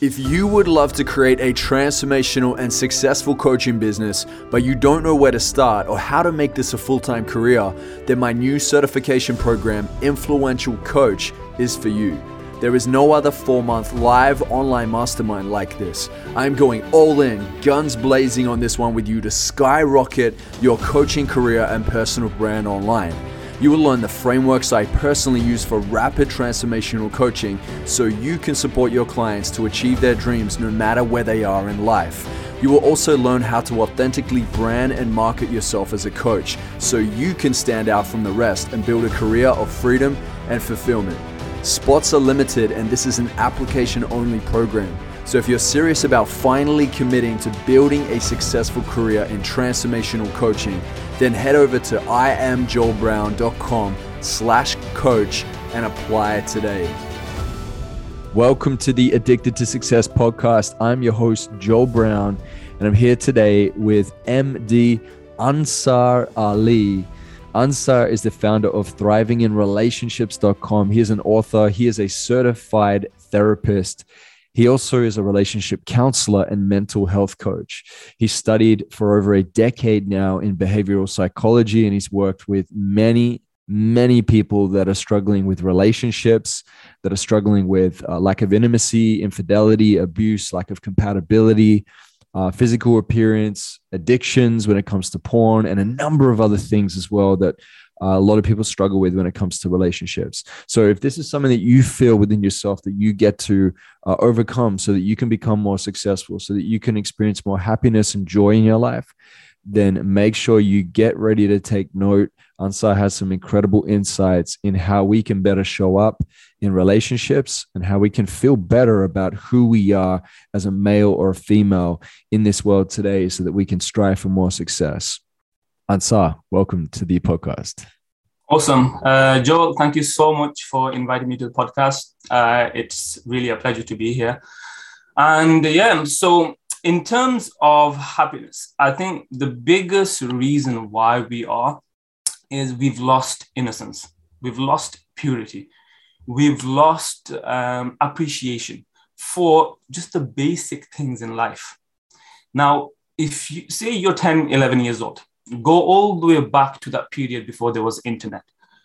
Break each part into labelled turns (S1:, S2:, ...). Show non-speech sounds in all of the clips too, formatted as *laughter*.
S1: If you would love to create a transformational and successful coaching business, but you don't know where to start or how to make this a full time career, then my new certification program, Influential Coach, is for you. There is no other four month live online mastermind like this. I'm going all in, guns blazing on this one with you to skyrocket your coaching career and personal brand online. You will learn the frameworks I personally use for rapid transformational coaching so you can support your clients to achieve their dreams no matter where they are in life. You will also learn how to authentically brand and market yourself as a coach so you can stand out from the rest and build a career of freedom and fulfillment. Spots are limited, and this is an application only program. So if you're serious about finally committing to building a successful career in transformational coaching, then head over to iamjoelbrown.com slash coach and apply today. Welcome to the Addicted to Success podcast. I'm your host, Joel Brown, and I'm here today with MD Ansar Ali. Ansar is the founder of thrivingin.relationships.com. He is an author, he is a certified therapist he also is a relationship counselor and mental health coach. He studied for over a decade now in behavioral psychology, and he's worked with many, many people that are struggling with relationships, that are struggling with uh, lack of intimacy, infidelity, abuse, lack of compatibility. Uh, physical appearance, addictions when it comes to porn, and a number of other things as well that uh, a lot of people struggle with when it comes to relationships. So, if this is something that you feel within yourself that you get to uh, overcome so that you can become more successful, so that you can experience more happiness and joy in your life, then make sure you get ready to take note. Ansar has some incredible insights in how we can better show up in relationships and how we can feel better about who we are as a male or a female in this world today so that we can strive for more success. Ansar, welcome to the podcast.
S2: Awesome. Uh, Joel, thank you so much for inviting me to the podcast. Uh, it's really a pleasure to be here. And yeah, so in terms of happiness, I think the biggest reason why we are is we've lost innocence, we've lost purity, we've lost um, appreciation for just the basic things in life. Now, if you say you're 10, 11 years old, go all the way back to that period before there was internet,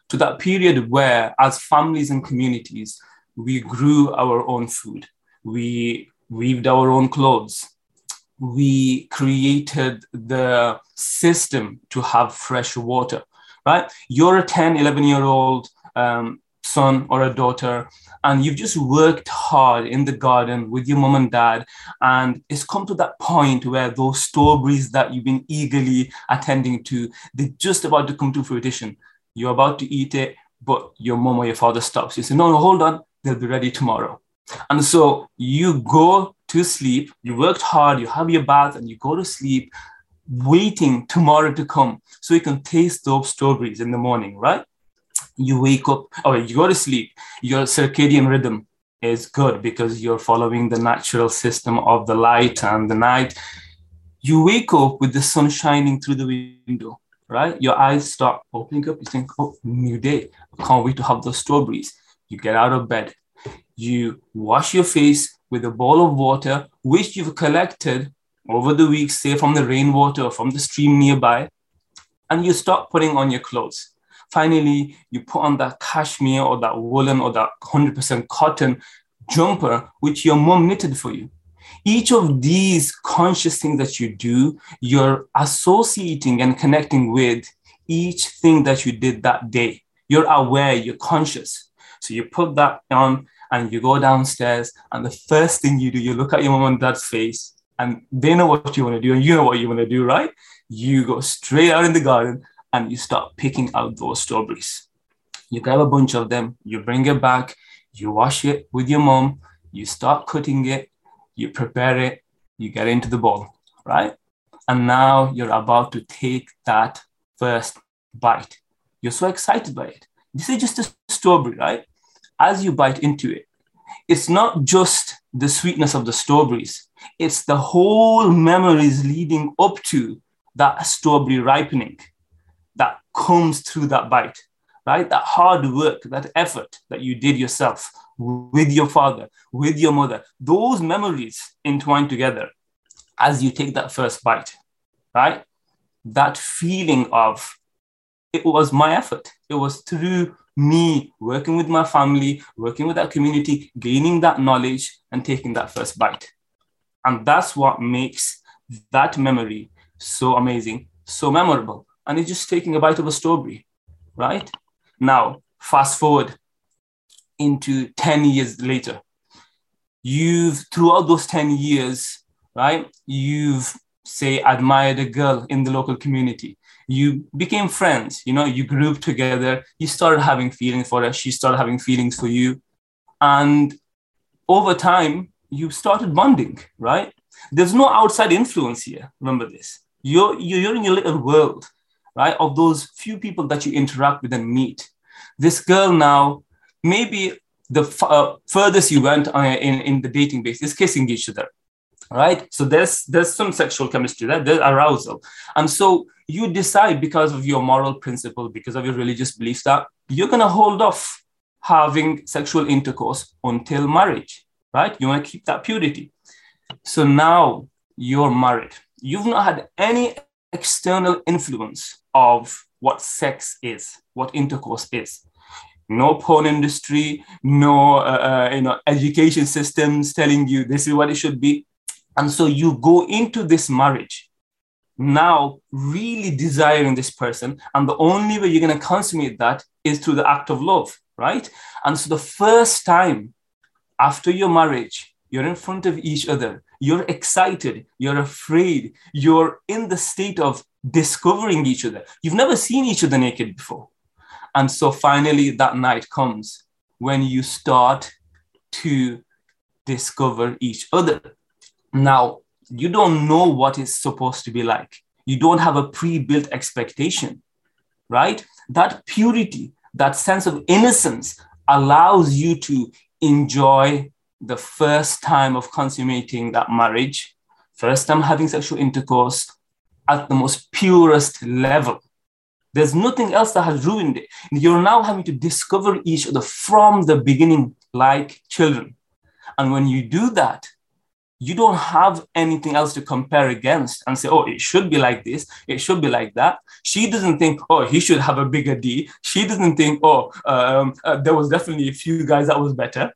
S2: to that period where, as families and communities, we grew our own food, we weaved our own clothes, we created the system to have fresh water, right? You're a 10, 11 year old um, son or a daughter and you've just worked hard in the garden with your mom and dad and it's come to that point where those strawberries that you've been eagerly attending to they're just about to come to fruition. You're about to eat it but your mom or your father stops. You say no no hold on. They'll be ready tomorrow. And so you go to sleep you worked hard you have your bath and you go to sleep waiting tomorrow to come so you can taste those strawberries in the morning right you wake up or you go to sleep, your circadian rhythm is good because you're following the natural system of the light and the night. You wake up with the sun shining through the window, right? Your eyes start opening up. You think, oh, new day. I can't wait to have those strawberries. You get out of bed. You wash your face with a bowl of water, which you've collected over the week, say from the rainwater or from the stream nearby, and you start putting on your clothes Finally, you put on that cashmere or that woolen or that 100% cotton jumper, which your mom knitted for you. Each of these conscious things that you do, you're associating and connecting with each thing that you did that day. You're aware, you're conscious. So you put that on and you go downstairs, and the first thing you do, you look at your mom and dad's face, and they know what you want to do, and you know what you want to do, right? You go straight out in the garden and you start picking out those strawberries. You grab a bunch of them, you bring it back, you wash it with your mom, you start cutting it, you prepare it, you get into the bowl, right? And now you're about to take that first bite. You're so excited by it. This is just a strawberry, right? As you bite into it, it's not just the sweetness of the strawberries, it's the whole memories leading up to that strawberry ripening comes through that bite, right? That hard work, that effort that you did yourself with your father, with your mother, those memories entwined together as you take that first bite, right? That feeling of it was my effort. It was through me working with my family, working with that community, gaining that knowledge, and taking that first bite. And that's what makes that memory so amazing, so memorable. And it's just taking a bite of a strawberry, right? Now, fast forward into 10 years later. You've, throughout those 10 years, right, you've, say, admired a girl in the local community. You became friends, you know, you grew up together, you started having feelings for her, she started having feelings for you. And over time, you started bonding, right? There's no outside influence here. Remember this. You're, you're in your little world, right? Of those few people that you interact with and meet. This girl now maybe the uh, furthest you went uh, in, in the dating base is kissing each other right so there's there's some sexual chemistry there there's arousal and so you decide because of your moral principle because of your religious beliefs that you're to hold off having sexual intercourse until marriage right you want to keep that purity so now you're married you've not had any external influence of what sex is what intercourse is no porn industry, no uh, uh, you know education systems telling you this is what it should be, and so you go into this marriage now really desiring this person, and the only way you're going to consummate that is through the act of love, right? And so the first time after your marriage, you're in front of each other, you're excited, you're afraid, you're in the state of discovering each other. You've never seen each other naked before and so finally, that night comes when you start to discover each other. Now, you don't know what it's supposed to be like. You don't have a pre built expectation, right? That purity, that sense of innocence allows you to enjoy the first time of consummating that marriage, first time having sexual intercourse at the most purest level. There's nothing else that has ruined it. You're now having to discover each other from the beginning, like children. And when you do that, you don't have anything else to compare against and say, oh, it should be like this, it should be like that. She doesn't think, oh, he should have a bigger D. She doesn't think, oh, um, uh, there was definitely a few guys that was better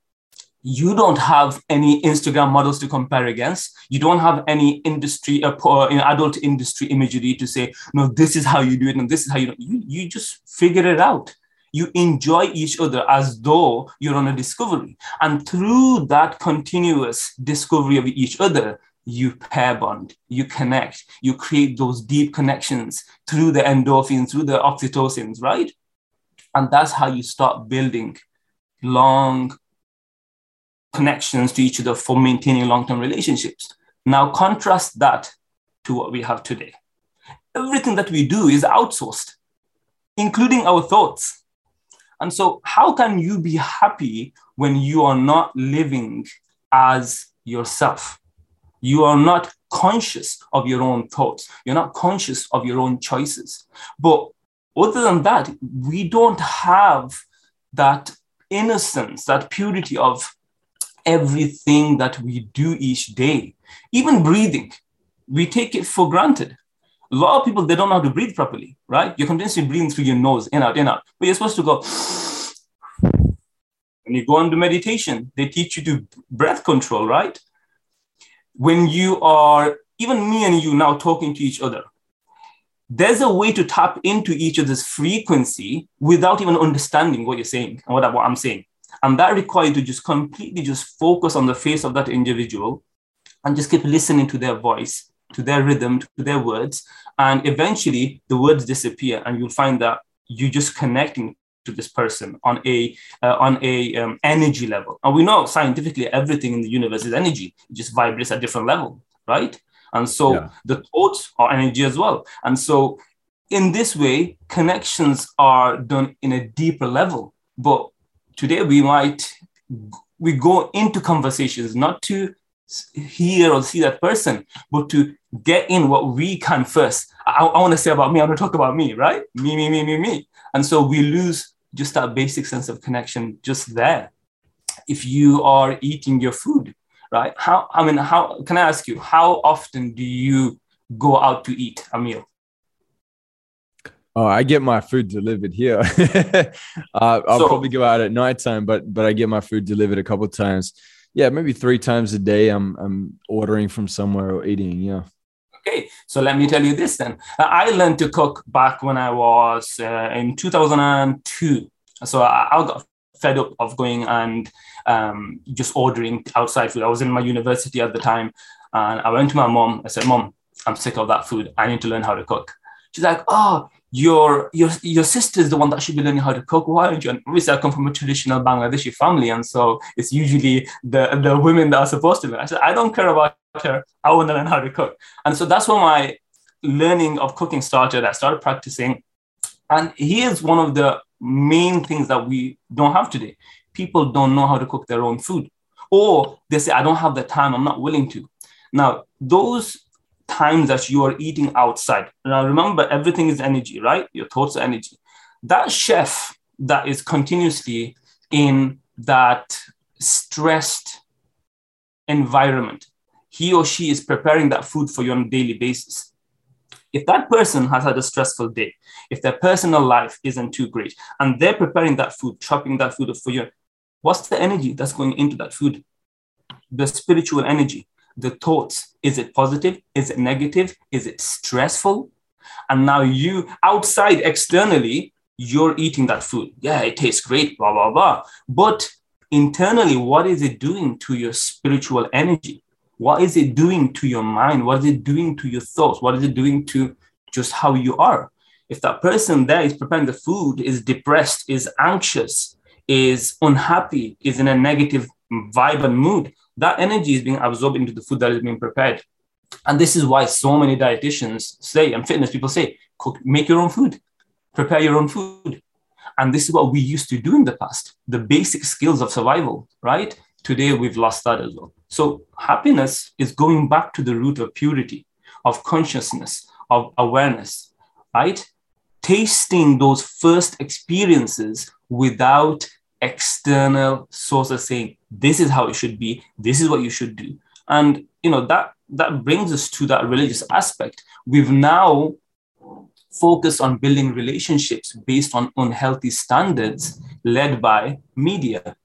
S2: you don't have any Instagram models to compare against. You don't have any industry, uh, uh, adult industry imagery to say, no, this is how you do it, and this is how you. You, you just figure it out. You enjoy each other as though you're on a discovery. And through that continuous discovery of each other, you pair bond, you connect, you create those deep connections through the endorphins, through the oxytocins, right? And that's how you start building long connections to each other for maintaining long-term relationships. Now contrast that to what we have today. Everything that we do is outsourced, including our thoughts. And so, how can you be happy when you are not living as yourself? You are not conscious of your own thoughts. You're not conscious of your own choices. But other than that, we don't have that innocence, that purity of everything that we do each day, even breathing. We take it for granted. A lot of people, they don't know how to breathe properly, right? You're continuously breathing through your nose, in, out, in, out. But you're supposed to go. *sighs* When you go on to meditation, they teach you to breath control, right? When you are, even me and you now talking to each other, there's a way to tap into each other's frequency without even understanding what you're saying and what, what I'm saying. And that requires you to just completely just focus on the face of that individual and just keep listening to their voice, to their rhythm, to their words. And eventually the words disappear and you'll find that you're just connecting to this person on a uh, on a um, energy level. And we know scientifically everything in the universe is energy. It just vibrates at different level, right? And so yeah. the thoughts are energy as well. And so in this way, connections are done in a deeper level. But today we might we go into conversations not to hear or see that person, but to get in what we can first. I, I want to say about me, I want to talk about me, right? Me, me, me, me, me. And so we lose just that basic sense of connection just there. if you are eating your food, right? How, I mean, how can I ask you, how often do you go out to eat a meal?
S1: Oh, I get my food delivered here. *laughs* uh, I'll so, probably go out at nighttime, but but I get my food delivered a couple times. Yeah, maybe three times a day. I'm I'm ordering from somewhere or eating. Yeah.
S2: Okay, so let me tell you this then. I learned to cook back when I was uh, in 2002. So I, I got fed up of going and um, just ordering outside food. I was in my university at the time, and I went to my mom. I said, "Mom, I'm sick of that food. I need to learn how to cook." She's like, "Oh, your your your sister is the one that should be learning how to cook. Why aren't you? And obviously, I come from a traditional Bangladeshi family, and so it's usually the the women that are supposed to learn. I said, I don't care about her. I want to learn how to cook, and so that's where my learning of cooking started. I started practicing, and here's one of the main things that we don't have today. People don't know how to cook their own food, or they say, I don't have the time. I'm not willing to. Now, those times that you are eating outside. Now, remember, everything is energy, right? Your thoughts are energy. That chef that is continuously in that stressed environment, he or she is preparing that food for you on a daily basis. If that person has had a stressful day, if their personal life isn't too great, and they're preparing that food, chopping that food for you, what's the energy that's going into that food? The spiritual energy the thoughts. Is it positive? Is it negative? Is it stressful? And now you, outside externally, you're eating that food. Yeah, it tastes great, blah, blah, blah. But internally, what is it doing to your spiritual energy? What is it doing to your mind? What is it doing to your thoughts? What is it doing to just how you are? If that person there is preparing the food, is depressed, is anxious, is unhappy, is in a negative vibe and mood, that energy is being absorbed into the food that is being prepared. And this is why so many dietitians say, and fitness people say, cook, make your own food, prepare your own food. And this is what we used to do in the past, the basic skills of survival, right? Today we've lost that as well. So happiness is going back to the root of purity, of consciousness, of awareness, right? Tasting those first experiences without external sources saying this is how it should be. This is what you should do. And you know that that brings us to that religious aspect. We've now focused on building relationships based on unhealthy standards led by media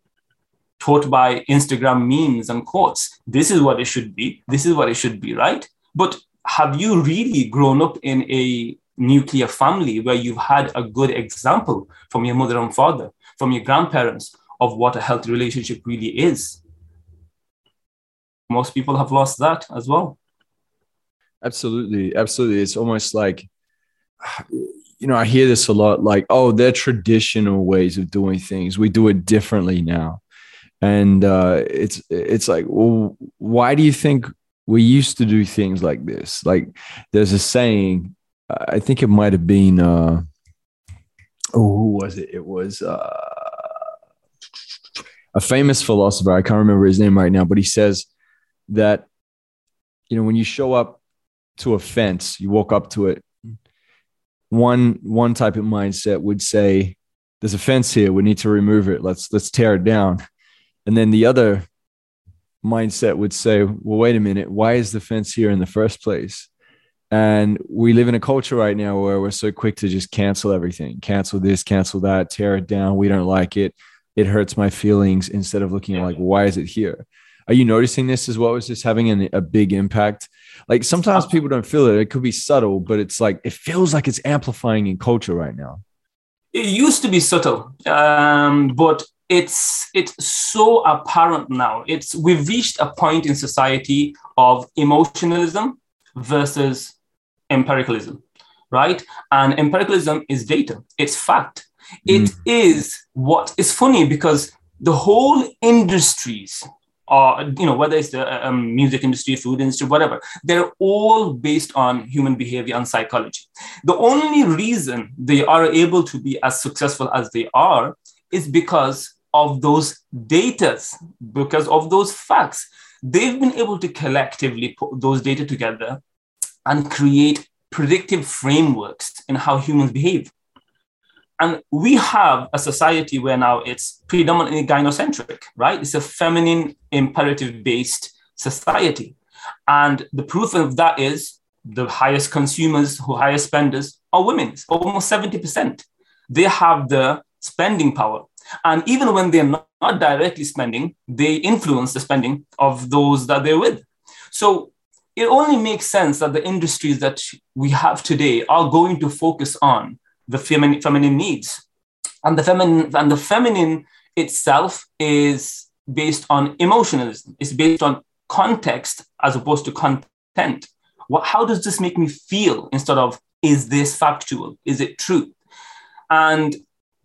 S2: taught by instagram memes and quotes. This is what it should be. This is what it should be right? But have you really grown up in a nuclear family where you've had a good example from your mother and father from your grandparents of what a healthy relationship really is. Most people have lost that as well.
S1: Absolutely. Absolutely. It's almost like, you know, I hear this a lot like, oh, they're traditional ways of doing things. We do it differently now. And uh, it's it's like, well, why do you think we used to do things like this? Like, there's a saying, I think it might have been, uh, oh, who was it? It was uh, a famous philosopher. I can't remember his name right now, but he says that you know when you show up to a fence, you walk up to it. One one type of mindset would say, "There's a fence here. We need to remove it. Let's let's tear it down." And then the other mindset would say, "Well, wait a minute. Why is the fence here in the first place?" And we live in a culture right now where we're so quick to just cancel everything, cancel this, cancel that, tear it down. We don't like it. It hurts my feelings instead of looking at like, why is it here? Are you noticing this as well? Is this having an, a big impact? Like sometimes people don't feel it. It could be subtle, but it's like, it feels like it's amplifying in culture right now.
S2: It used to be subtle, um, but it's it's so apparent now. It's we've reached a point in society of emotionalism versus empiricalism, right? And empiricalism is data, it's fact. It mm. is what is funny because the whole industries are, you know, whether it's the um, music industry, food industry, whatever, they're all based on human behavior and psychology. The only reason they are able to be as successful as they are is because of those data, because of those facts. They've been able to collectively put those data together and create predictive frameworks in how humans behave. And we have a society where now it's predominantly gynocentric, right? It's a feminine imperative based society. And the proof of that is the highest consumers who highest spenders are women, almost 70%. They have the spending power. And even when they're not, not directly spending, they influence the spending of those that they're with. So it only makes sense that the industries that we have today are going to focus on the feminine, feminine needs. And the feminine and the feminine itself is based on emotionalism. It's based on context as opposed to content. What, how does this make me feel instead of is this factual? Is it true? And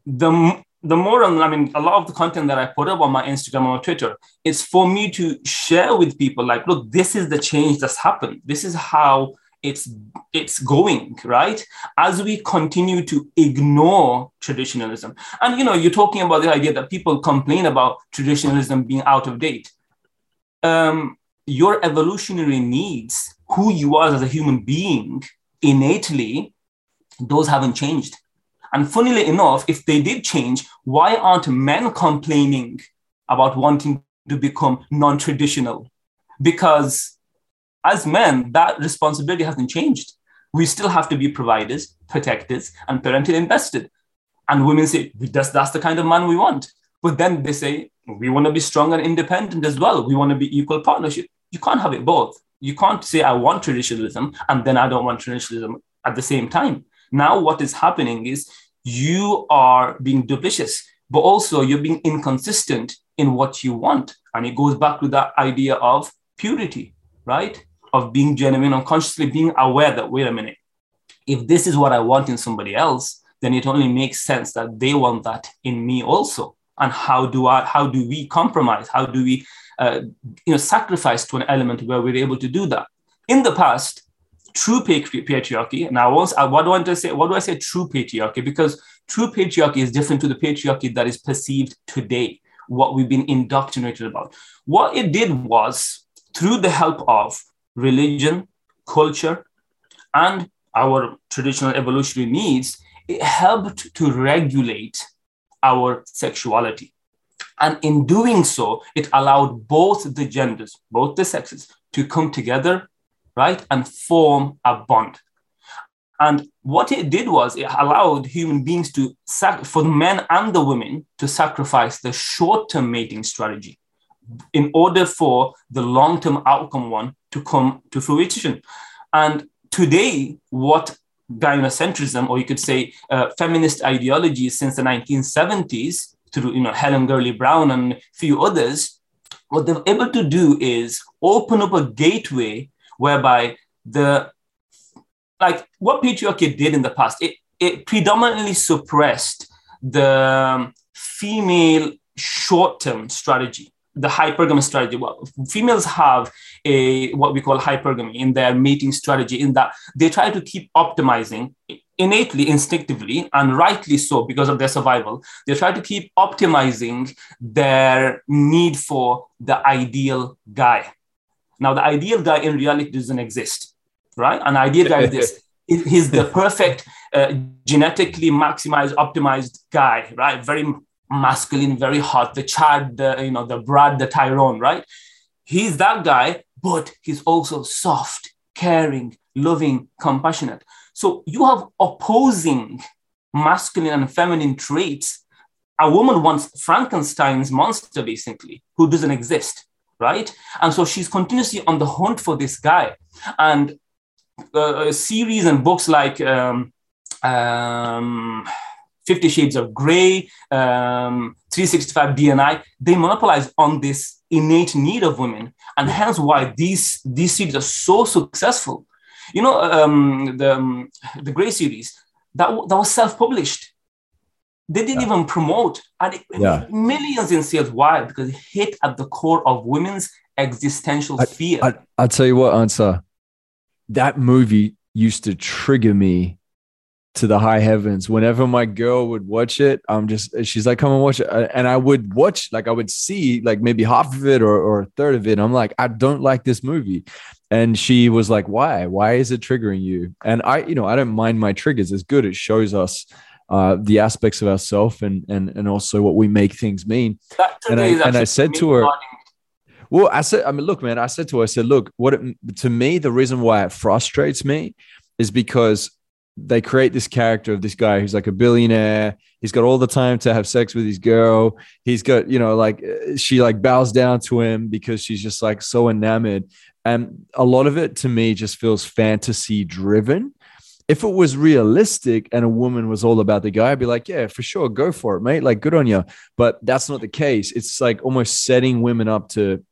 S2: the the more I mean, a lot of the content that I put up on my Instagram or Twitter, it's for me to share with people like, look, this is the change that's happened. This is how it's it's going right? As we continue to ignore traditionalism. And you know you're talking about the idea that people complain about traditionalism being out of date. Um, your evolutionary needs who you are as a human being innately those haven't changed. And funnily enough if they did change why aren't men complaining about wanting to become non-traditional? Because as men, that responsibility hasn't changed. We still have to be providers, protectors, and parental invested. And women say, that's, that's the kind of man we want. But then they say, we want to be strong and independent as well. We want to be equal partnership. You can't have it both. You can't say, I want traditionalism, and then I don't want traditionalism at the same time. Now, what is happening is you are being duplicitous, but also you're being inconsistent in what you want. And it goes back to that idea of purity, right? Of being genuine, unconsciously being aware that, wait a minute, if this is what I want in somebody else, then it only makes sense that they want that in me also. And how do I, how do we compromise? How do we, uh, you know, sacrifice to an element where we're able to do that? In the past, true patriarchy. Now, once what do I want to say? What do I say? True patriarchy, because true patriarchy is different to the patriarchy that is perceived today. What we've been indoctrinated about. What it did was through the help of religion, culture, and our traditional evolutionary needs, it helped to regulate our sexuality. And in doing so, it allowed both the genders, both the sexes, to come together, right, and form a bond. And what it did was it allowed human beings to, for the men and the women, to sacrifice the short term mating strategy in order for the long term outcome one to come to fruition. And today, what gynocentrism, or you could say uh, feminist ideologies since the 1970s, through you know Helen Gurley Brown and a few others, what they're able to do is open up a gateway whereby the like what patriarchy did in the past, it, it predominantly suppressed the female short-term strategy the hypergamy strategy. Well, females have a what we call hypergamy in their mating strategy, in that they try to keep optimizing innately, instinctively, and rightly so because of their survival. They try to keep optimizing their need for the ideal guy. Now, the ideal guy in reality doesn't exist, right? An ideal guy is this. *laughs* He's the perfect, uh, genetically maximized, optimized guy, right? Very masculine, very hot, the Chad, the, you know, the Brad, the Tyrone, right? He's that guy, but he's also soft, caring, loving, compassionate. So you have opposing masculine and feminine traits. A woman wants Frankenstein's monster, basically, who doesn't exist, right? And so she's continuously on the hunt for this guy. And uh, series and books like um, um, Fifty Shades of Grey, um, 365 DNI, they monopolize on this innate need of women, and hence why these these series are so successful. You know, um, the um, the Grey series that that was self-published. They didn't yeah. even promote, and it yeah. millions in sales. Why? Because it hit at the core of women's existential
S1: I,
S2: fear.
S1: I, I'll tell you what, Ansar. That movie used to trigger me to the high heavens. Whenever my girl would watch it, I'm just she's like, "Come and watch it," and I would watch like I would see like maybe half of it or, or a third of it. I'm like, I don't like this movie, and she was like, "Why? Why is it triggering you?" And I, you know, I don't mind my triggers. It's good. It shows us uh, the aspects of ourselves and and and also what we make things mean. And I and I said to her, well, I said, I mean, look, man, I said to her, I said, look, what it, to me, the reason why it frustrates me is because they create this character of this guy who's like a billionaire. He's got all the time to have sex with his girl. He's got, you know, like uh, she like bows down to him because she's just like so enamored. And a lot of it to me just feels fantasy driven. If it was realistic and a woman was all about the guy, I'd be like, yeah, for sure, go for it, mate. Like, good on you. But that's not the case. It's like almost setting women up to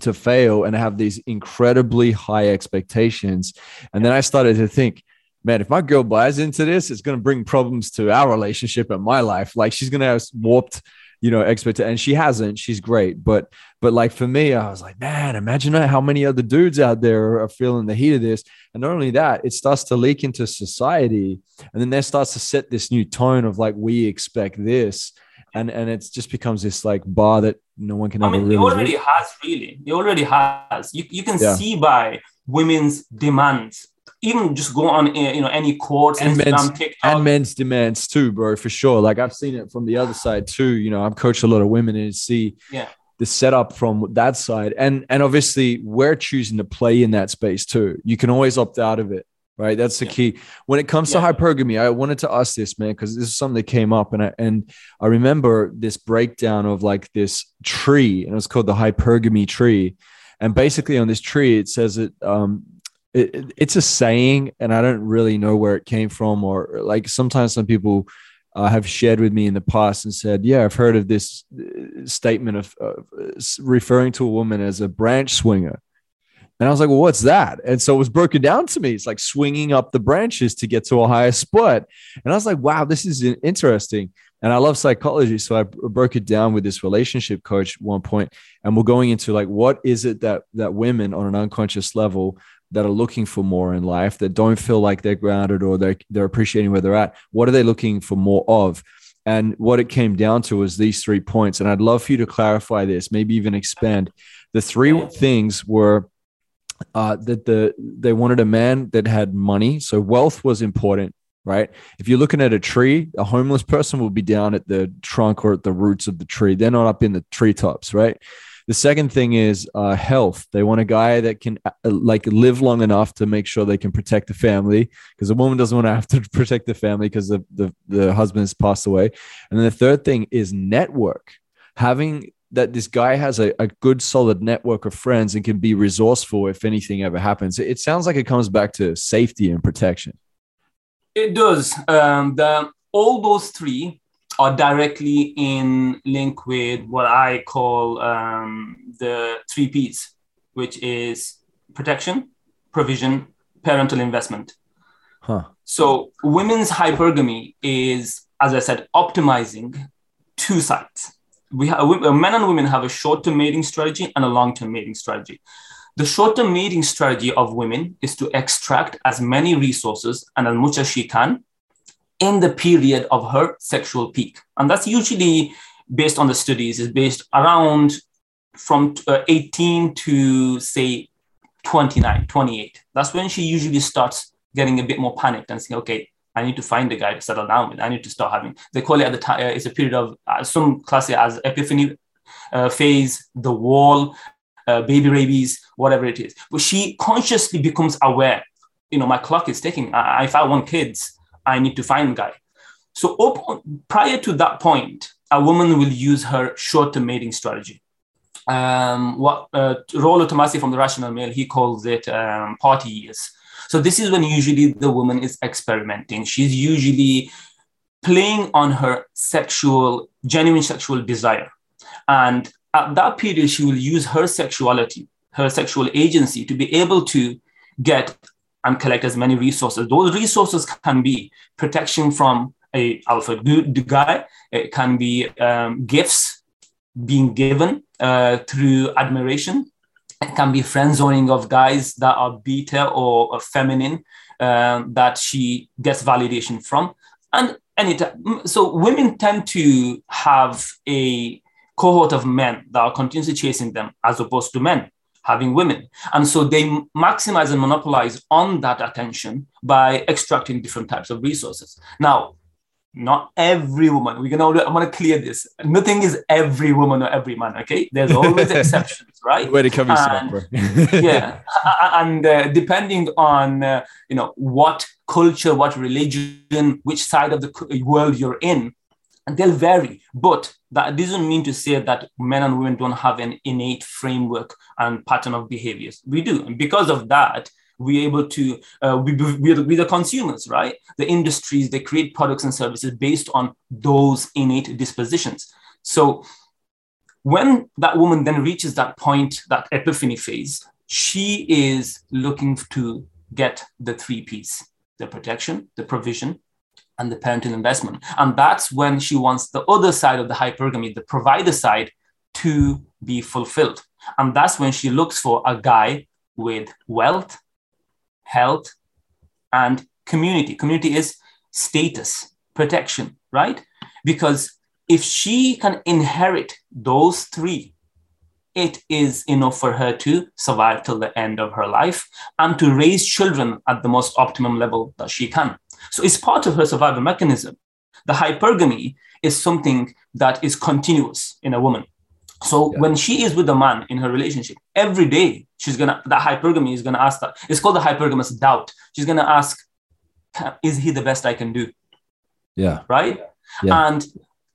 S1: to fail and have these incredibly high expectations. And then I started to think, man, if my girl buys into this, it's going to bring problems to our relationship and my life. Like she's going to have warped, you know, expectation. And she hasn't. She's great, but but like for me, I was like, man, imagine how many other dudes out there are feeling the heat of this. And not only that, it starts to leak into society, and then there starts to set this new tone of like we expect this and and it just becomes this like bar that no one can I ever mean, really. It
S2: already has really. It already has. You you can yeah. see by women's demands. Even just go on, eh, you know, any courts,
S1: and Instagram, men's, TikTok. and men's demands too, bro, for sure. Like I've seen it from the other side too. You know, I've coached a lot of women and see
S2: yeah.
S1: the setup from that side, and and obviously we're choosing to play in that space too. You can always opt out of it right? That's the yeah. key. When it comes yeah. to hypergamy, I wanted to ask this, man, because this is something that came up, and I and I remember this breakdown of like this tree, and it's called the hypergamy tree. And basically, on this tree, it says it, um, it, it's a saying, and I don't really know where it came from, or like sometimes some people. Uh, have shared with me in the past and said, "Yeah, I've heard of this uh, statement of uh, referring to a woman as a branch swinger." And I was like, well, what's that? And so it was broken down to me. It's like swinging up the branches to get to a higher spot. And I was like, wow, this is interesting. And I love psychology. So I broke it down with this relationship coach one point, And we're going into like, what is it that that women on an unconscious level that are looking for more in life that don't feel like they're grounded or they're, they're appreciating where they're at? What are they looking for more of? And what it came down to was these three points. And I'd love for you to clarify this, maybe even expand. The three things were uh, that the they wanted a man that had money, so wealth was important, right? If you're looking at a tree, a homeless person will be down at the trunk or at the roots of the tree. They're not up in the treetops, right? The second thing is uh, health. They want a guy that can uh, like live long enough to make sure they can protect the family because a woman doesn't want to have to *laughs* protect the family because the, the, the husband has passed away. And then the third thing is network. Having that this guy has a, a good solid network of friends and can be resourceful if anything ever happens it sounds like it comes back to safety and protection
S2: it does um, the, all those three are directly in link with what i call um, the three p's which is protection provision parental investment
S1: huh.
S2: so women's hypergamy is as i said optimizing two sides we have, men and women have a short-term mating strategy and a long-term mating strategy. The short-term mating strategy of women is to extract as many resources and as much as she can in the period of her sexual peak. And that's usually based on the studies, is based around from uh, 18 to say 29, 28. That's when she usually starts getting a bit more panicked and saying, okay, I need to find a guy to settle down with. I need to start having. They call it at the time. Uh, it's a period of uh, some class as epiphany uh, phase, the wall, uh, baby rabies, whatever it is. But she consciously becomes aware. You know, my clock is ticking. I, if I want kids, I need to find guy. So prior to that point, a woman will use her short-term mating strategy. Um, what uh, Rollo Tomassi from the Rational Male he calls it um, party years so this is when usually the woman is experimenting. She's usually playing on her sexual, genuine sexual desire. And at that period, she will use her sexuality, her sexual agency to be able to get and collect as many resources. Those resources can be protection from a alpha guy. It can be um, gifts being given uh, through admiration. It can be friend zoning of guys that are beta or, or feminine um, that she gets validation from. And anytime, so women tend to have a cohort of men that are continuously chasing them as opposed to men having women. And so they maximize and monopolize on that attention by extracting different types of resources. Now, not every woman. We're gonna. I'm gonna clear this. Nothing is every woman or every man. Okay, there's always *laughs* exceptions, right?
S1: Way to cover yourself,
S2: bro. *laughs* yeah, *laughs* and uh, depending on uh, you know what culture, what religion, which side of the world you're in, they'll vary. But that doesn't mean to say that men and women don't have an innate framework and pattern of behaviors. We do, and because of that, we're able to uh, we, we're, we're the consumers right the industries they create products and services based on those innate dispositions so when that woman then reaches that point that epiphany phase she is looking to get the three p's the protection the provision and the parental investment and that's when she wants the other side of the hypergamy the provider side to be fulfilled and that's when she looks for a guy with wealth health, and community. Community is status, protection, right? Because if she can inherit those three, it is enough for her to survive till the end of her life and to raise children at the most optimum level that she can. So it's part of her survival mechanism. The hypergamy is something that is continuous in a woman. So yeah. when she is with a man in her relationship, every day she's gonna that hypergamy is gonna ask that. It's called the hypergamous doubt. She's gonna ask, "Is he the best I can do?"
S1: Yeah.
S2: Right. Yeah. And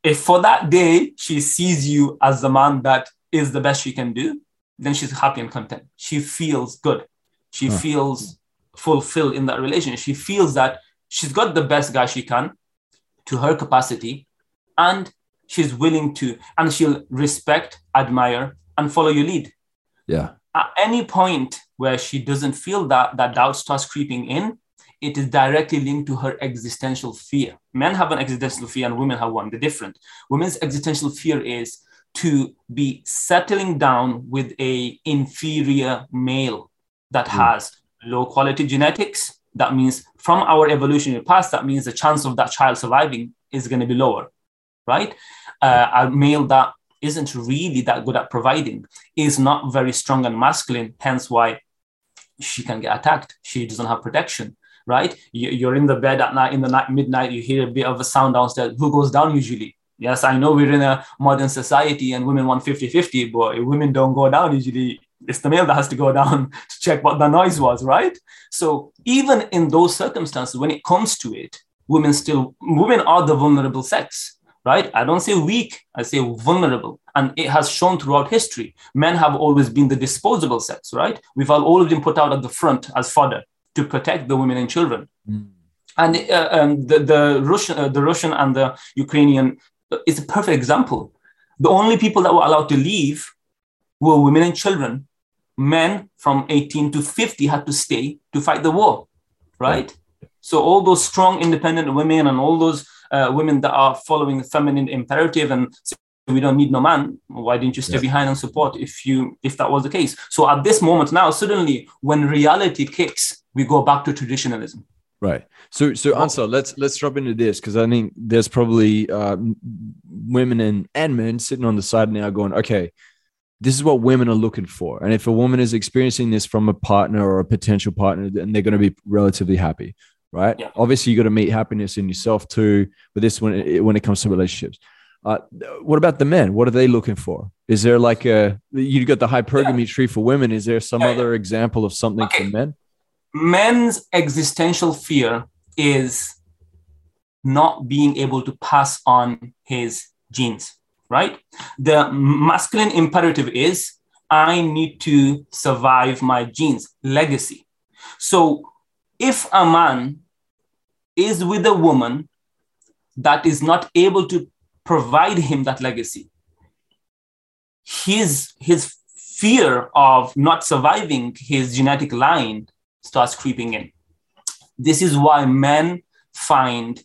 S2: if for that day she sees you as the man that is the best she can do, then she's happy and content. She feels good. She huh. feels fulfilled in that relationship. She feels that she's got the best guy she can to her capacity, and she's willing to and she'll respect admire and follow your lead.
S1: Yeah.
S2: At any point where she doesn't feel that that doubt starts creeping in it is directly linked to her existential fear. Men have an existential fear and women have one. They're different. Women's existential fear is to be settling down with a inferior male that mm. has low quality genetics. That means from our evolutionary past that means the chance of that child surviving is going to be lower right? Uh, a male that isn't really that good at providing is not very strong and masculine, hence why she can get attacked. She doesn't have protection, right? You're in the bed at night, in the night, midnight, you hear a bit of a sound downstairs. Who goes down usually? Yes, I know we're in a modern society and women want 50 50, but women don't go down usually. It's the male that has to go *laughs* down to check what the noise was, right? So, even in those circumstances, when it comes to it, women still, women are the vulnerable sex right? I don't say weak, I say vulnerable. And it has shown throughout history. Men have always been the disposable sex, right? We've always been put out at the front as fodder to protect the women and children. Mm. And uh, um, the, the, Russian, uh, the Russian and the Ukrainian uh, is a perfect example. The only people that were allowed to leave were women and children. Men from 18 to 50 had to stay to fight the war, right? So all those strong, independent women and all those uh, women that are following the feminine imperative and we don't need no man. Why didn't you stay yeah. behind and support if you if that was the case? So at this moment now suddenly when reality kicks we go back to traditionalism.
S1: Right. So so Ansar let's let's drop into this because i think there's probably uh, women and and men sitting on the side now going okay this is what women are looking for and if a woman is experiencing this from a partner or a potential partner then they're going to be relatively happy right? Yeah. Obviously, you got to meet happiness in yourself too. But this when it, when it comes to relationships, uh, what about the men? What are they looking for? Is there like a you got the hypergamy yeah. tree for women? Is there some yeah, other example of something okay. for men?
S2: Men's existential fear is not being able to pass on his genes, right? The masculine imperative is I need to survive my genes, legacy. So if a man is with a woman that is not able to provide him that legacy, his, his fear of not surviving his genetic line starts creeping in. This is why men find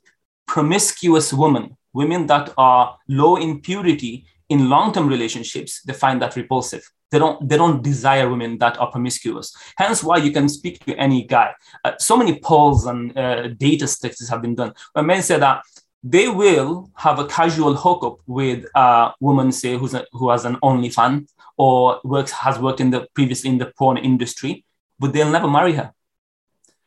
S2: promiscuous women, women that are low in purity in long-term relationships, they find that repulsive. They don't they don't desire women that are promiscuous. Hence why you can speak to any guy. Uh, so many polls and uh, data statistics have been done where men say that they will have a casual hookup with a woman say who's a, who has an only fan or works has worked in the previously in the porn industry but they'll never marry her.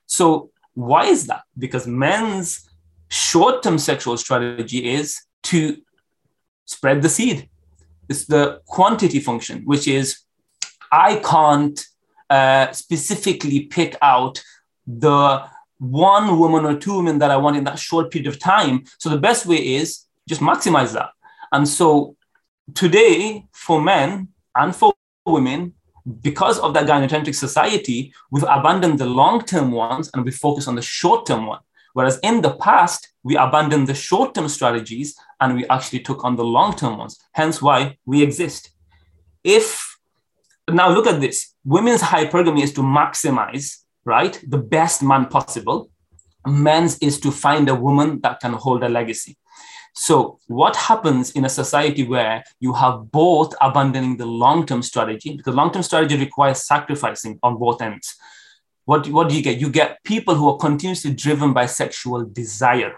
S2: So why is that? Because men's short term sexual strategy is to spread the seed. It's the quantity function, which is I can't uh, specifically pick out the one woman or two women that I want in that short period of time. So the best way is just maximize that. And so today, for men and for women, because of that gynocentric society, we've abandoned the long term ones and we focus on the short term one. Whereas in the past, we abandoned the short term strategies and we actually took on the long term ones, hence why we exist. If now look at this women's hypergamy is to maximize, right, the best man possible. Men's is to find a woman that can hold a legacy. So, what happens in a society where you have both abandoning the long term strategy, because long term strategy requires sacrificing on both ends? What, what do you get? You get people who are continuously driven by sexual desire,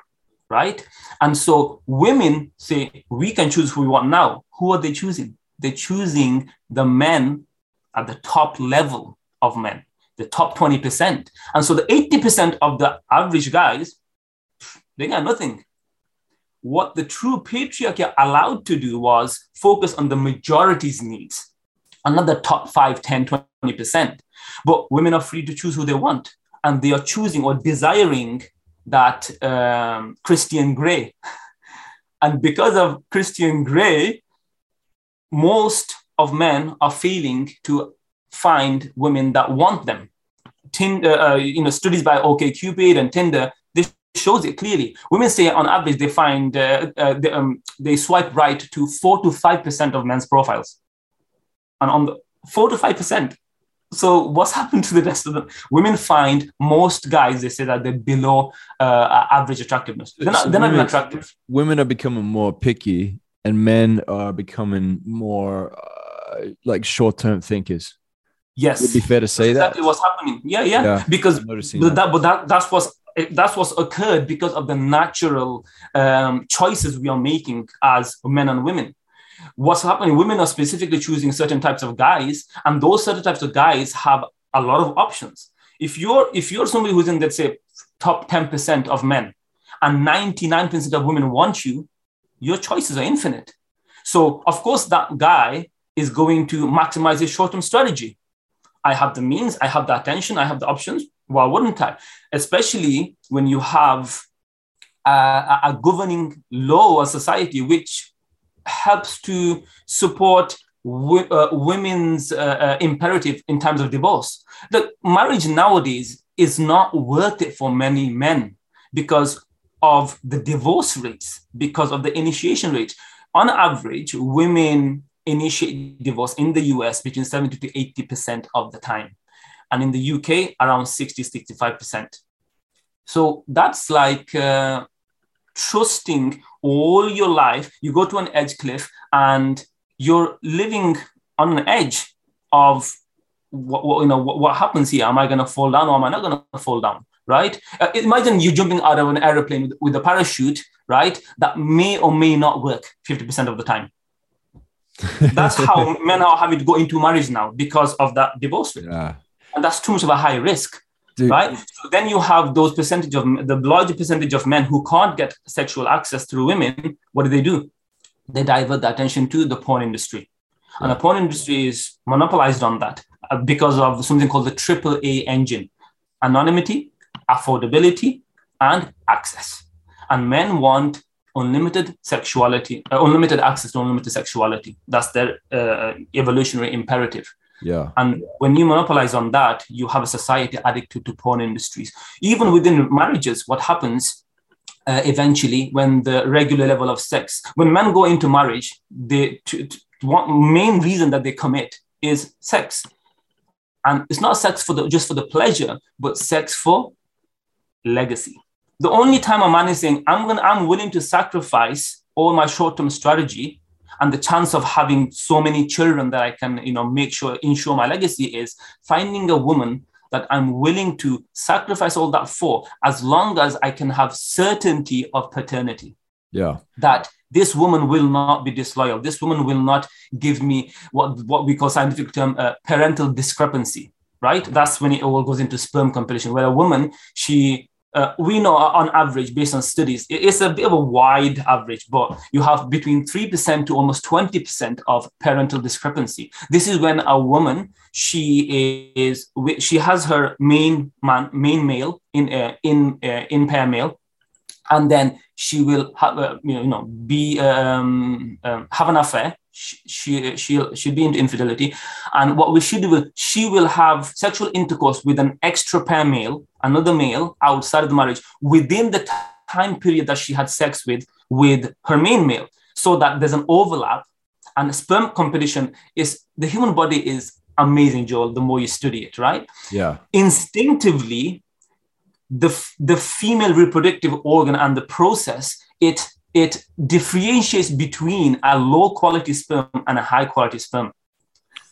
S2: right? And so, women say, we can choose who we want now. Who are they choosing? They're choosing the men at the top level of men, the top 20%. And so, the 80% of the average guys, they got nothing what the true patriarchy allowed to do was focus on the majority's needs, and not the top 5, 10, 20%. But women are free to choose who they want, and they are choosing or desiring that um, Christian Grey. *laughs* And because of Christian Grey, most of men are failing to find women that want them. Tinder, uh, you know, studies by OkCupid and Tinder this shows it clearly. Women say on average they find uh, uh, they, um, they swipe right to four to five percent of men's profiles, and on the four to five percent. So what's happened to the rest of them? Women find most guys they say that they're below uh, average attractiveness. They're not, they're women, not attractive.
S1: Women are becoming more picky, and men are becoming more uh, like short-term thinkers.
S2: Yes,
S1: would be fair to say
S2: that's that. Exactly what's happening. Yeah, yeah. yeah because but that, that, but that that's what's that's what's occurred because of the natural um, choices we are making as men and women. What's happening? Women are specifically choosing certain types of guys, and those certain types of guys have a lot of options. If you're if you're somebody who's in let's say top 10% of men and 99% of women want you, your choices are infinite. So of course that guy is going to maximize his short-term strategy. I have the means, I have the attention, I have the options why wouldn't I? Especially when you have a, a governing law or society which helps to support w- uh, women's uh, uh, imperative in terms of divorce. The marriage nowadays is not worth it for many men because of the divorce rates, because of the initiation rate. On average, women initiate divorce in the US between 70 to 80% of the time and in the UK, around 60, 65%. So that's like uh, trusting all your life. You go to an edge cliff and you're living on an edge of what, what you know what, what, happens here. Am I going to fall down or am I not going to fall down? Right? Uh, imagine you jumping out of an aeroplane with, with a parachute, right? That may or may not work 50% of the time. *laughs* That's how men are having to go into marriage now because of that divorce rate. Yeah and that's too much of a high risk. Dude. Right. So then you have those percentage of the larger percentage of men who can't get sexual access through women. What do they do? They divert the attention to the porn industry. Yeah. And the porn industry is monopolized on that uh, because of something called the triple A engine anonymity, affordability, and access. And men want unlimited sexuality, uh, unlimited access to unlimited sexuality. That's their uh, evolutionary imperative.
S1: Yeah.
S2: And when you monopolize on that, you have a society addicted to porn industries. Even within marriages, what happens uh, eventually when the regular level of sex, when men go into marriage, the main reason that they commit is sex. And it's not sex for the just for the pleasure, but sex for legacy. The only time a man is saying, I'm gonna, I'm willing to sacrifice all my short-term strategy and the chance of having so many children that I can, you know, make sure ensure my legacy is finding a woman that I'm willing to sacrifice all that for, as long as I can have certainty of paternity.
S1: Yeah.
S2: That this woman will not be disloyal. This woman will not give me what, what we call scientific term uh, parental discrepancy, right? That's when it all goes into sperm competition, where a woman, she uh, we know on average, based on studies, it's a bit of a wide average, but you have between 3% to almost 20% of parental discrepancy. This is when a woman, she is, she has her main man, main male in, uh, in, uh, in pair male, and then she will have, uh, you know, be, um, um, have an affair she she'll she'll be into infidelity. And what we should do is she will have sexual intercourse with an extra pair male another male outside of the marriage within the time period that she had sex with with her main male so that there's an overlap and sperm competition is the human body is amazing joel the more you study it right?
S1: Yeah.
S2: Instinctively the the female reproductive organ and the process it it differentiates between a low quality sperm and a high quality sperm.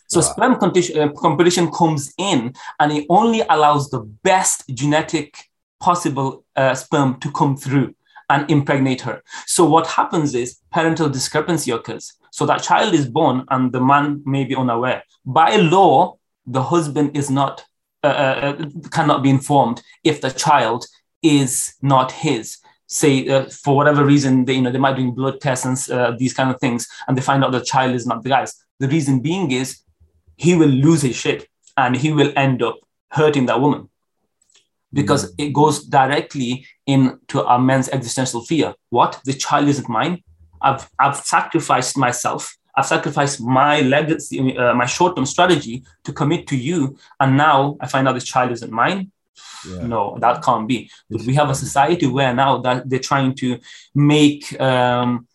S2: So wow. sperm competition, uh, competition comes in and it only allows the best genetic possible uh, sperm to come through and impregnate her. So what happens is parental discrepancy occurs. So that child is born and the man may be unaware. By law, the husband is not uh, uh, uh cannot be informed if the child is not his say uh, for whatever reason they you know they might doing blood tests and uh, these kind of things and they find out the child is not the guy's the reason being is he will lose his shit and he will end up hurting that woman. Because mm-hmm. it goes directly into a man's existential fear. What? The child isn't mine? I've i've sacrificed myself. I've sacrificed my legacy uh, my short-term strategy to commit to you and now i find out this child isn't mine yeah. no that can't be. But we have a society where now that they're trying to make um,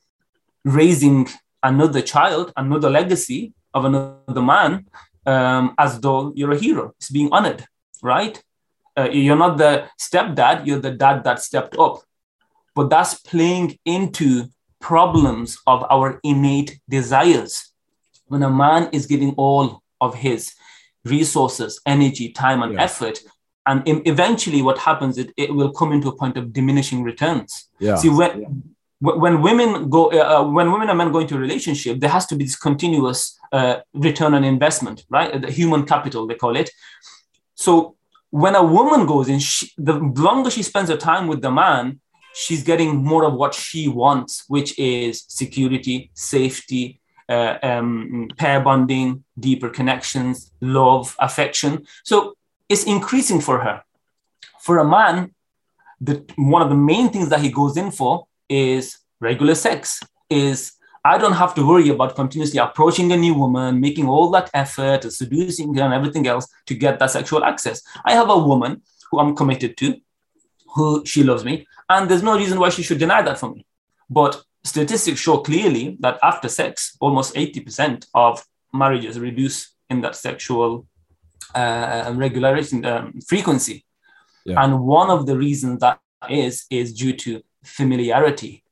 S2: raising another child another legacy of another man um, as though you're a hero. It's being honored right? Uh, you're not the stepdad you're the dad that stepped up. But that's playing into problems of our innate desires. When a man is giving all of his resources energy time and yeah. effort and eventually what happens it, it will come into a point of diminishing returns
S1: yeah.
S2: see when yeah. when women go uh, uh, when women and men go into a relationship there has to be this continuous uh, return on investment right the human capital they call it so when a woman goes in she, the longer she spends her time with the man she's getting more of what she wants which is security safety uh, um, pair bonding deeper connections love affection so is increasing for her. For a man, the, one of the main things that he goes in for is regular sex, is I don't have to worry about continuously approaching a new woman, making all that effort, seducing her and everything else to get that sexual access. I have a woman who I'm committed to, who she loves me, and there's no reason why she should deny that from me. But statistics show clearly that after sex, almost 80% of marriages reduce in that sexual uh, regularity um, frequency. Yeah. and one of the reasons that is is due to familiarity.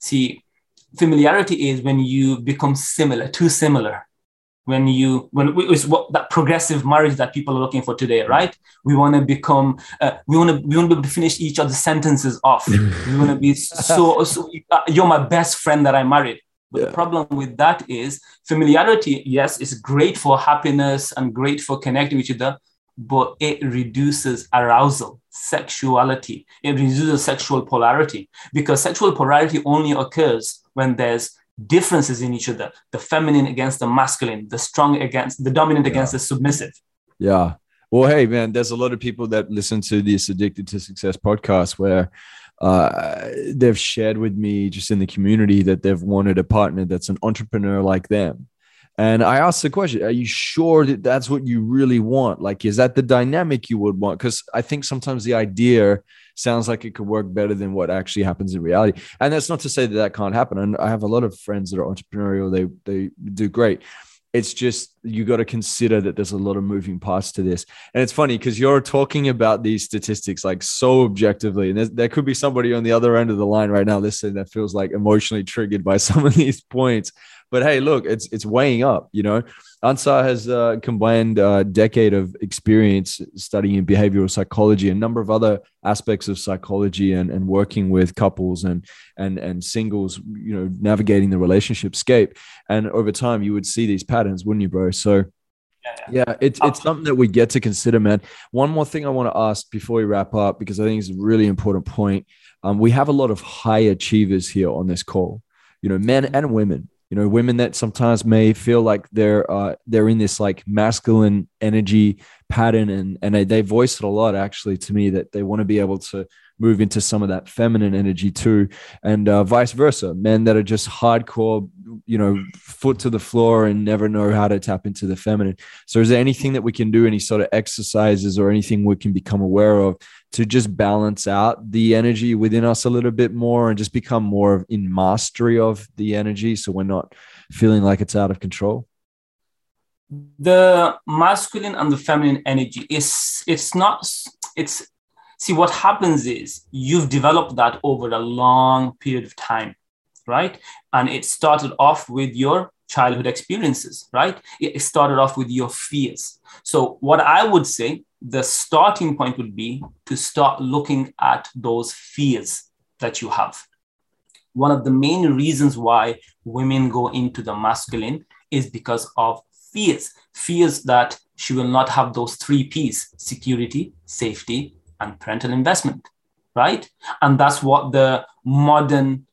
S2: See familiarity is when you become similar too similar. When you when it's what that progressive marriage that people are looking for today right? We want to become uh, we want to we want to be able to finish each other's sentences off. We want to be so, so uh, you're my best friend that i married but yeah. the problem with that is familiarity, yes, is great for happiness and great for connecting with each other, but it reduces arousal, sexuality. It reduces sexual polarity because sexual polarity only occurs when there's differences in each other the feminine against the masculine, the strong against the dominant yeah. against the submissive.
S1: Yeah. Well, hey, man, there's a lot of people that listen to this Addicted to Success podcast where uh, they've shared with me just in the community that they've wanted a partner that's an entrepreneur like them. And I asked the question, are you sure that that's what you really want? Like, is that the dynamic you would want? Because I think sometimes the idea sounds like it could work better than what actually happens in reality. And that's not to say that that can't happen. And I have a lot of friends that are entrepreneurial, they, they do great it's just you got to consider that there's a lot of moving parts to this. And it's funny because you're talking about these statistics like so objectively and there could be somebody on the other end of the line right now listening that feels like emotionally triggered by *laughs* some of these points but hey, look, it's it's weighing up. You know, Ansar has uh, combined a decade of experience studying behavioral psychology, a number of other aspects of psychology, and, and working with couples and and and singles. You know, navigating the relationship scape. And over time, you would see these patterns, wouldn't you, bro? So yeah, yeah it's it's something that we get to consider, man. One more thing I want to ask before we wrap up, because I think it's a really important point. Um, we have a lot of high achievers here on this call, you know, men and women. You know, women that sometimes may feel like they're uh, they're in this like masculine energy pattern, and and they, they voice it a lot actually to me that they want to be able to move into some of that feminine energy too, and uh, vice versa. Men that are just hardcore, you know, foot to the floor and never know how to tap into the feminine. So, is there anything that we can do, any sort of exercises or anything we can become aware of to just balance out the energy within us a little bit more and just become more of in mastery of the energy so we're not feeling like it's out of control?
S2: the masculine and the feminine energy is it's not it's See, what happens is you've developed that over a long period of time, right? And it started off with your childhood experiences, right? It started off with your fears. So, what I would say the starting point would be to start looking at those fears that you have. One of the main reasons why women go into the masculine is because of fears, fears that she will not have those three P's security, safety, and parental investment, right? And that's what the modern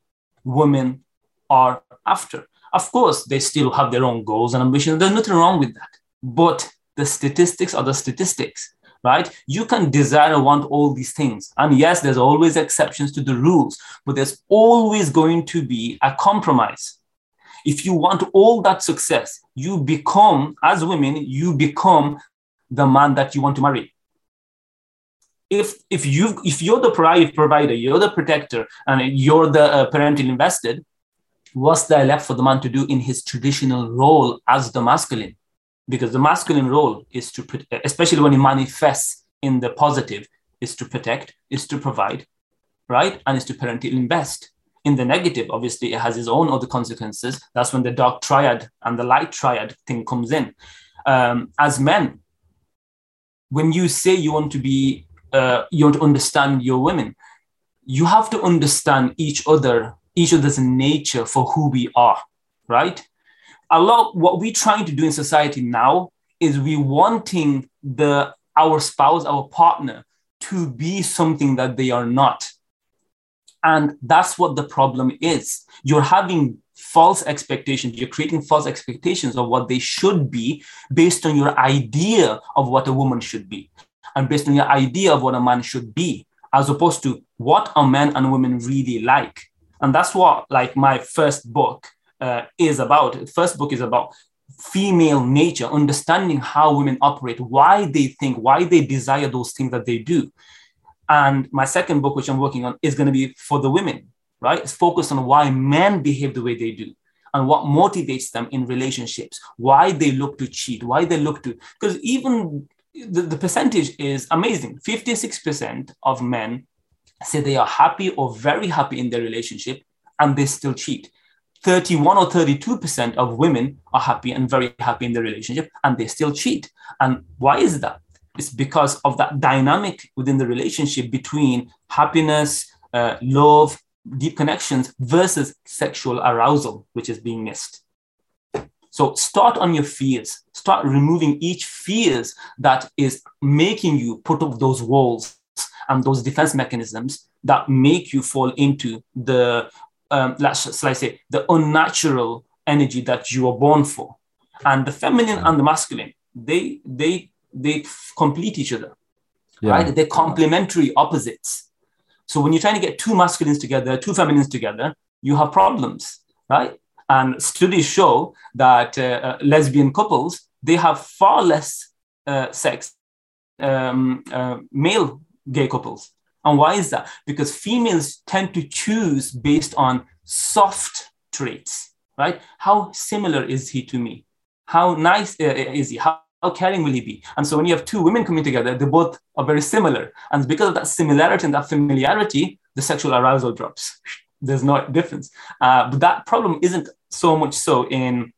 S2: women are after. Of course, they still have their own goals and ambitions. There's nothing wrong with that. But the statistics are the statistics, right? You can desire and want all these things. And yes, there's always exceptions to the rules, but there's always going to be a compromise. If you want all that success, you become, as women, you become the man that you want to marry if if you if you're the provider, you're the protector, and you're the uh, parental invested, what's there left for the man to do in his traditional role as the masculine? Because the masculine role is to, especially when he manifests in the positive, is to protect, is to provide, right, and is to parental invest. In the negative, obviously, it has its own other consequences. That's when the dark triad and the light triad thing comes in. Um, as men, when you say you want to be uh, you to understand your women. You have to understand each other each other's nature for who we are right? A lot what we're trying to do in society now is we wanting the our spouse our partner to be something that they are not. And that's what the problem is. You're having false expectations. You're creating false expectations of what they should be based on your idea of what a woman should be and based on your idea of what a man should be, as opposed to what a man and women really like. And that's what like my first book uh, is about. The first book is about female nature, understanding how women operate, why they think, why they desire those things that they do. And my second book, which I'm working on, is going to be for the women, right? It's focused on why men behave the way they do and what motivates them in relationships, why they look to cheat, why they look to, because even the, the percentage is amazing. 56% of men say they are happy or very happy in their relationship and they still cheat. 31 or 32% of women are happy and very happy in their relationship and they still cheat. And why is that? It's because of that dynamic within the relationship between happiness uh, love deep connections versus sexual arousal which is being missed so start on your fears. Start removing each fears that is making you put up those walls and those defense mechanisms that make you fall into the um, let's, let's say the unnatural energy that you are born for. And the feminine and the masculine, they they they complete each other. Yeah. Right? They're complementary opposites. So when you're trying to get two masculines together, two feminines together, you have problems, right? And studies show that uh, uh, lesbian couples, they have far less uh, sex um, uh, male gay couples. And why is that? Because females tend to choose based on soft traits, right? How similar is he to me? How nice uh, is he? How, how caring will he be? And so when you have two women coming together, they both are very similar. And because of that similarity and that familiarity, the sexual arousal drops there's no difference. Uh, but that problem isn't so much so in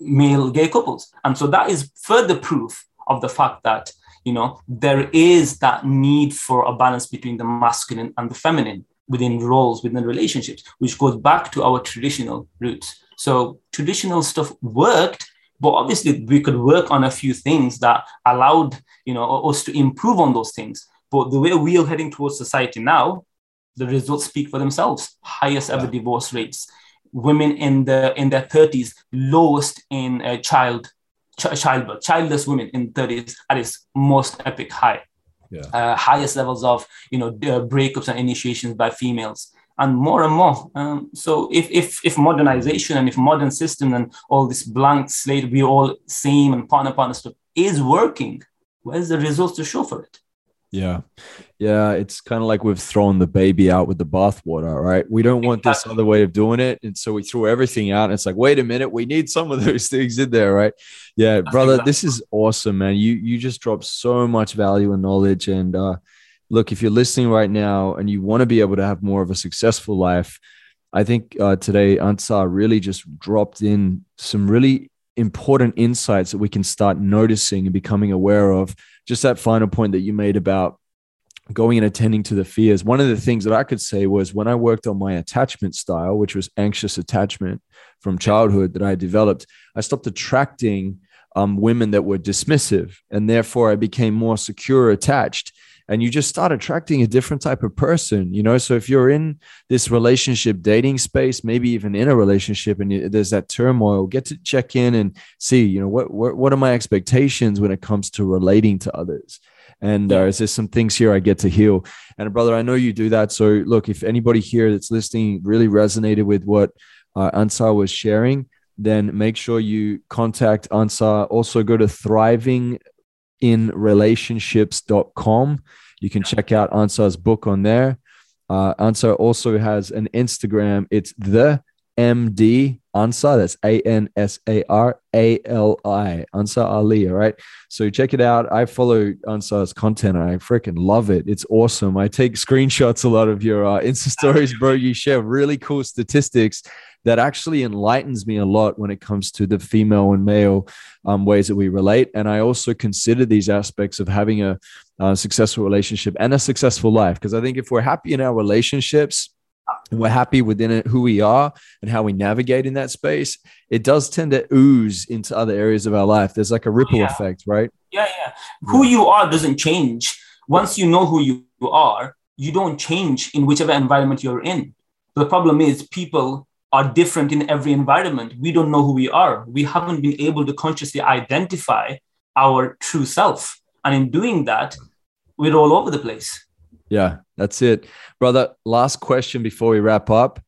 S2: male gay couples. And so that is further proof of the fact that, you know, there is that need for a balance between the masculine and the feminine within roles, within relationships, which goes back to our traditional roots. So traditional stuff worked but obviously we could work on a few things that allowed you know us to improve on those things but the way we are heading towards society now the results speak for themselves highest ever divorce rates women in the in their 30s lowest in uh, child ch- childbirth childless women in 30s at its most epic high yeah. uh, highest levels of you know breakups and initiations by females and more and more. Um, so if, if if modernization and if modern system and all this blank slate, we all same and partner partner stuff is working, where's the results to show for it?
S1: Yeah. Yeah. It's kind of like we've thrown the baby out with the bathwater, right? We don't want this other way of doing it. And so we throw everything out. And it's like, wait a minute, we need some of *laughs* those things in there, right? Yeah, brother, this is awesome, man. You you just dropped so much value and knowledge. And uh look, if you're listening right now and you want to be able to have more of a successful life, I think uh, today Ansar really just dropped in some really important insights that we can start noticing and becoming aware of. Just that final point that you made about going and attending to the fears. One of the things that I could say was when I worked on my attachment style, which was anxious attachment from childhood that I developed, I stopped attracting um, women that were dismissive. And therefore, I became more secure attached and you just start attracting a different type of person you know so if you're in this relationship dating space maybe even in a relationship and there's that turmoil get to check in and see you know what what, what are my expectations when it comes to relating to others and uh, is there some things here I get to heal? And brother, I know you do that. So look, if anybody here that's listening really resonated with what uh, Ansar was sharing, then make sure you contact Ansar. Also, go to thriving inrelationships.com. You can check out Ansar's book on there. Uh, Ansar also has an Instagram. It's the MD Ansar. That's A N S A R A L I. Ansar Ali. All right. So check it out. I follow Ansar's content and I freaking love it. It's awesome. I take screenshots a lot of your uh, Insta stories, bro. You share really cool statistics that actually enlightens me a lot when it comes to the female and male um, ways that we relate. And I also consider these aspects of having a, a successful relationship and a successful life. Because I think if we're happy in our relationships, we're happy within it, who we are and how we navigate in that space, it does tend to ooze into other areas of our life. There's like a ripple yeah. effect, right?
S2: Yeah, yeah. Who you are doesn't change. Once you know who you are, you don't change in whichever environment you're in. The problem is people are different in every environment. We don't know who we are. We haven't been able to consciously identify our true self. And in doing that, we're all over the place.
S1: Yeah, that's it. Brother, last question before we wrap up.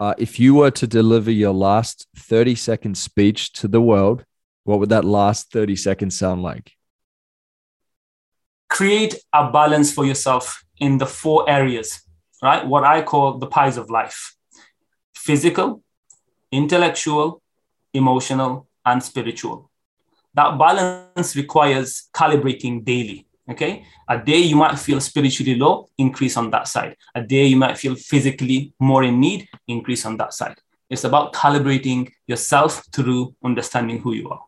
S1: Uh, if you were to deliver your last 30 second speech to the world, what would that last 30 seconds sound like?
S2: Create a balance for yourself in the four areas, right? What I call the pies of life physical, intellectual, emotional, and spiritual. That balance requires calibrating daily. Okay. A day you might feel spiritually low, increase on that side. A day you might feel physically more in need, increase on that side. It's about calibrating yourself through understanding who you are.